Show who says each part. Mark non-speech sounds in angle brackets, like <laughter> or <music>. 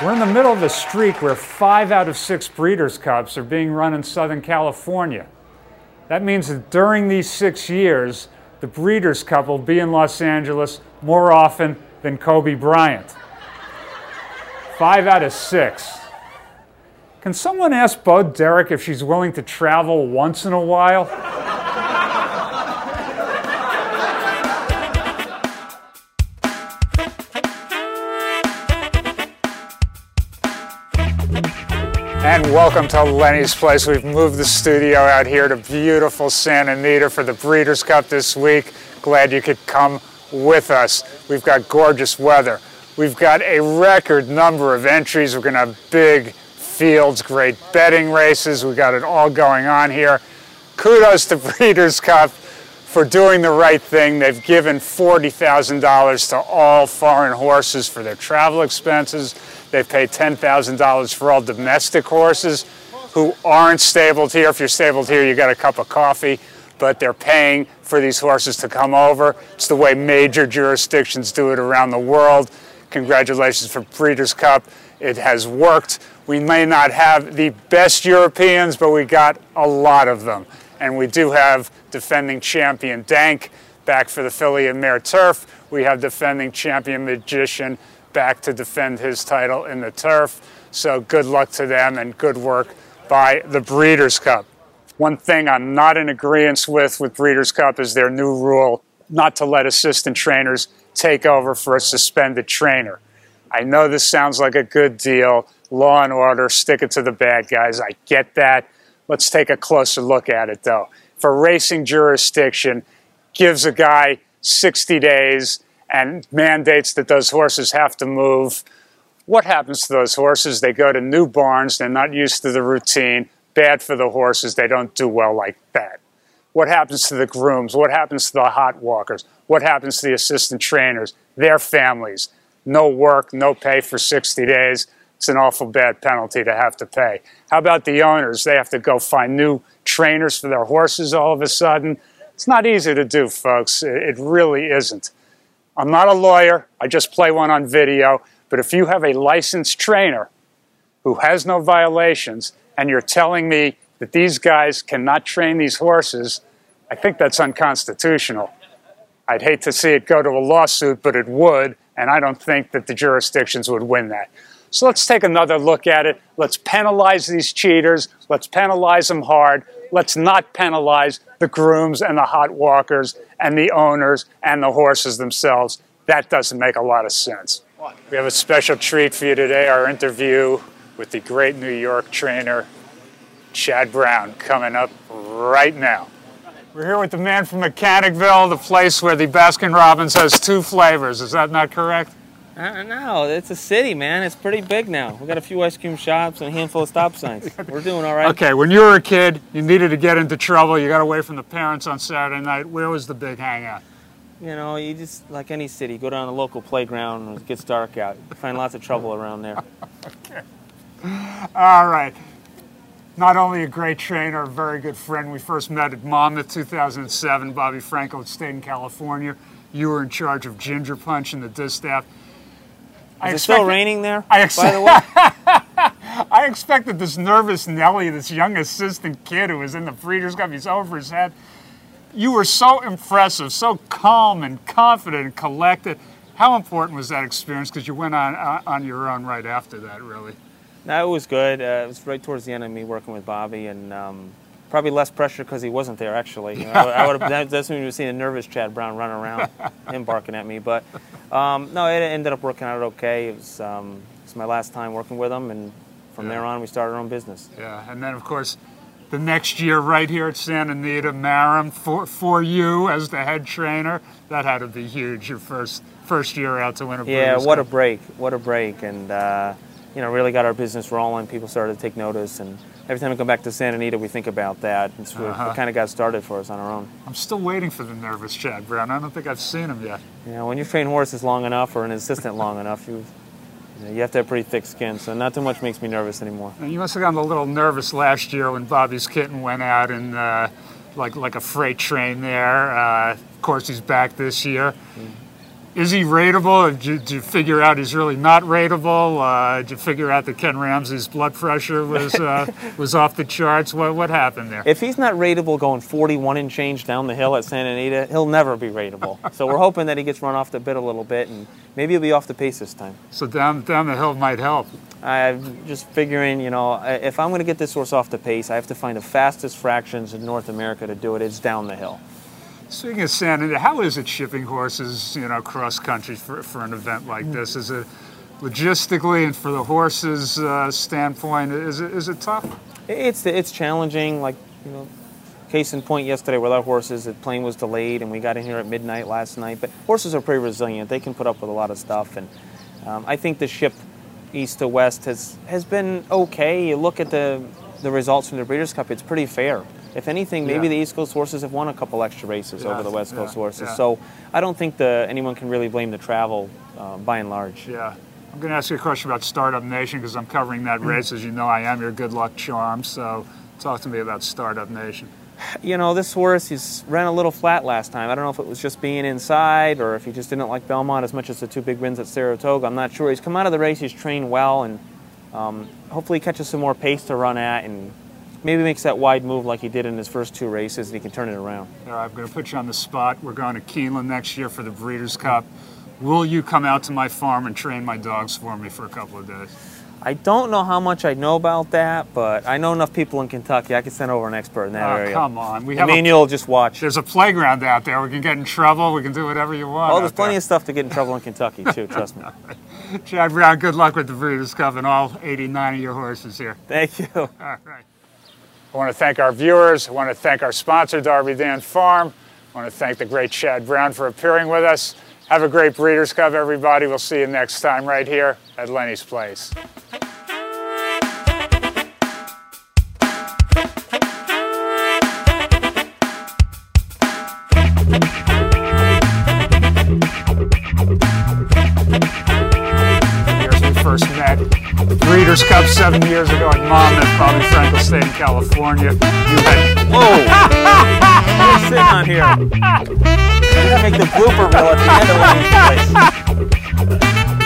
Speaker 1: We're in the middle of a streak where five out of six Breeders' Cups are being run in Southern California. That means that during these six years, the Breeders' Cup will be in Los Angeles more often than Kobe Bryant. Five out of six. Can someone ask Bo Derek if she's willing to travel once in a while? And welcome to Lenny's Place. We've moved the studio out here to beautiful Santa Anita for the Breeders' Cup this week. Glad you could come with us. We've got gorgeous weather. We've got a record number of entries. We're going to have big fields, great betting races. We've got it all going on here. Kudos to <laughs> Breeders' Cup for doing the right thing. They've given $40,000 to all foreign horses for their travel expenses. They've paid $10,000 for all domestic horses who aren't stabled here. If you're stabled here, you got a cup of coffee, but they're paying for these horses to come over. It's the way major jurisdictions do it around the world. Congratulations for Breeders' Cup. It has worked. We may not have the best Europeans, but we got a lot of them. And we do have defending champion Dank back for the filly and mare turf. We have defending champion Magician back to defend his title in the turf. So good luck to them and good work by the Breeders' Cup. One thing I'm not in agreement with with Breeders' Cup is their new rule not to let assistant trainers take over for a suspended trainer. I know this sounds like a good deal. Law and order, stick it to the bad guys. I get that. Let's take a closer look at it, though. For racing jurisdiction, gives a guy 60 days and mandates that those horses have to move. What happens to those horses? They go to new barns, they're not used to the routine, bad for the horses, they don't do well like that. What happens to the grooms? What happens to the hot walkers? What happens to the assistant trainers? Their families. No work, no pay for 60 days. It's an awful bad penalty to have to pay. How about the owners? They have to go find new trainers for their horses all of a sudden. It's not easy to do, folks. It really isn't. I'm not a lawyer, I just play one on video. But if you have a licensed trainer who has no violations and you're telling me that these guys cannot train these horses, I think that's unconstitutional. I'd hate to see it go to a lawsuit, but it would, and I don't think that the jurisdictions would win that. So let's take another look at it. Let's penalize these cheaters. Let's penalize them hard. Let's not penalize the grooms and the hot walkers and the owners and the horses themselves. That doesn't make a lot of sense. We have a special treat for you today our interview with the great New York trainer, Chad Brown, coming up right now. We're here with the man from Mechanicville, the place where the Baskin Robbins has two flavors. Is that not correct?
Speaker 2: Uh, no, it's a city, man. It's pretty big now. We got a few ice cream shops and a handful of stop signs. We're doing all right.
Speaker 1: Okay, when you were a kid, you needed to get into trouble. You got away from the parents on Saturday night. Where was the big hangout?
Speaker 2: You know, you just like any city, go down to the local playground when it gets dark out. You find lots of trouble around there.
Speaker 1: okay. <laughs> All right. Not only a great trainer, a very good friend. We first met at Monmouth 2007. Bobby Frankel stayed in California. You were in charge of Ginger Punch and the distaff.
Speaker 2: Is it still raining there?
Speaker 1: I ex-
Speaker 2: by the way, <laughs>
Speaker 1: I expected this nervous Nelly, this young assistant kid who was in the Breeders' Cup, he's over his head. You were so impressive, so calm and confident and collected. How important was that experience? Because you went on on your own right after that, really.
Speaker 2: No, it was good. Uh, it was right towards the end of me working with Bobby, and um, probably less pressure because he wasn't there. Actually, you know, I, would have. <laughs> That's when you were seeing a nervous Chad Brown run around, <laughs> him barking at me. But um, no, it ended up working out okay. It was, um, my last time working with them, and from yeah. there on, we started our own business.
Speaker 1: Yeah, and then of course, the next year, right here at Santa Anita, Maram for for you as the head trainer, that had to be huge. Your first first year out to win a
Speaker 2: yeah, what
Speaker 1: Cup.
Speaker 2: a break! What a break! And uh, you know, really got our business rolling. People started to take notice, and every time we come back to Santa Anita, we think about that. And so uh-huh. it kind of got started for us on our own.
Speaker 1: I'm still waiting for the nervous Chad Brown. I don't think I've seen him yet.
Speaker 2: You know, when you train horses long enough or an assistant long <laughs> enough, you you, know, you have to have pretty thick skin, so not too much makes me nervous anymore.
Speaker 1: And you must have gotten a little nervous last year when Bobby's Kitten went out and uh, like like a freight train there. Uh, of course, he's back this year. Mm. Is he rateable? Did you, did you, figure out he's really not rateable? Uh, did you figure out that Ken Ramsey's blood pressure was uh, <laughs> was off the charts? What what happened there?
Speaker 2: If he's not rateable going 41 and change down the hill at Santa Anita, he'll never be rateable. <laughs> so we're hoping that he gets run off the bit a little bit, and maybe he'll be off the pace this time.
Speaker 1: So down down the hill might help.
Speaker 2: I'm just figuring, you know, if I'm going to get this horse off the pace, I have to find the fastest fractions in North America to do it. It's down the hill.
Speaker 1: Speaking of Santa, how is it shipping horses, you know, cross country for, for an event like mm. this? Is it logistically and for the horses' uh, standpoint, is it, is it tough?
Speaker 2: It's it's challenging. Like you know, case in point, yesterday with our horses, the plane was delayed and we got in here at midnight last night. But horses are pretty resilient; they can put up with a lot of stuff. And um, I think the ship east to west has has been okay. You look at the the results from the Breeders' Cup; it's pretty fair. If anything, maybe yeah. the East Coast horses have won a couple extra races yeah, over the West Coast yeah, horses. So I don't think the, anyone can really blame the travel uh, by and large.
Speaker 1: Yeah. I'm going to ask you a question about Startup Nation because I'm covering that <clears throat> race. As you know, I am your good luck charm. So talk to me about Startup Nation.
Speaker 2: You know, this horse, he's ran a little flat last time. I don't know if it was just being inside or if he just didn't like Belmont as much as the two big wins at Saratoga. I'm not sure. He's come out of the race, he's trained well, and um, hopefully catches some more pace to run at and maybe makes that wide move like he did in his first two races and he can turn it around.
Speaker 1: All right, I'm going to put you on the spot. We're going to Keeneland next year for the Breeders' Cup. Will you come out to my farm and train my dogs for me for a couple of days?
Speaker 2: I don't know how much I know about that, but I know enough people in Kentucky. I can send over an expert in that
Speaker 1: oh,
Speaker 2: area.
Speaker 1: come on.
Speaker 2: We have I mean, a, you'll just watch.
Speaker 1: There's a playground out there. We can get in trouble. We can do whatever you want.
Speaker 2: Oh, there's plenty there. of stuff to get in trouble in Kentucky, too, <laughs> trust me.
Speaker 1: Chad Brown, good luck with the Breeders' Cup and all 89 of your horses here.
Speaker 2: Thank you. All
Speaker 1: right. I want to thank our viewers. I want to thank our sponsor, Darby Dan Farm. I want to thank the great Chad Brown for appearing with us. Have a great Breeders' Cup, everybody. We'll see you next time right here at Lenny's Place. first cup seven years ago, and Monmouth Bobby Frankel State in California, you had.
Speaker 2: Whoa! <laughs> What's sitting on here? <laughs> We're gonna make the blooper reel at the end of one of these places. <laughs>